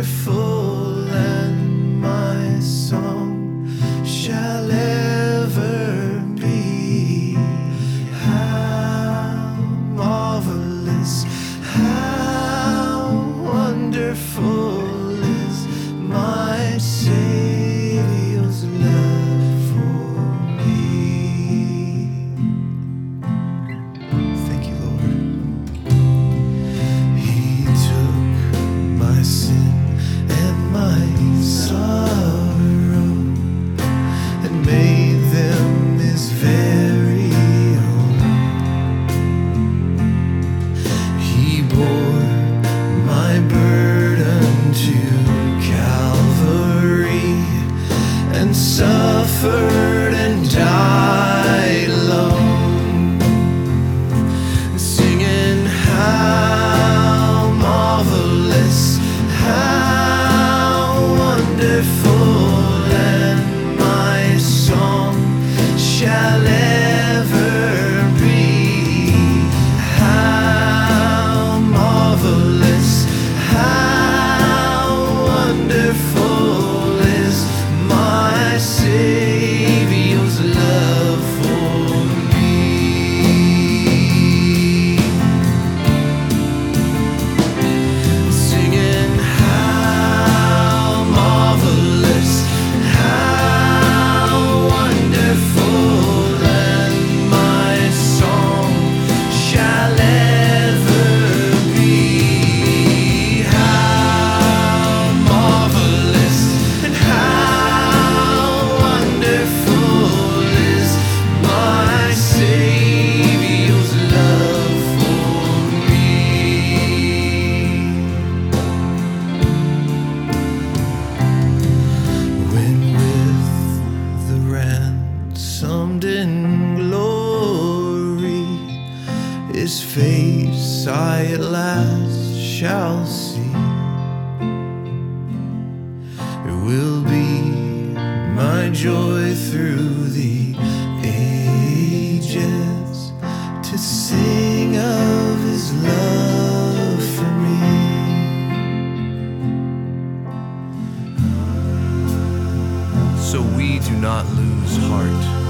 wonderful, and my song shall ever be. How marvelous, how wonderful is my Savior's in glory, His face I at last shall see. It will be my joy through the ages to sing of His love for me. So we do not lose heart.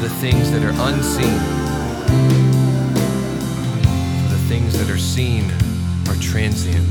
the things that are unseen. For the things that are seen are transient,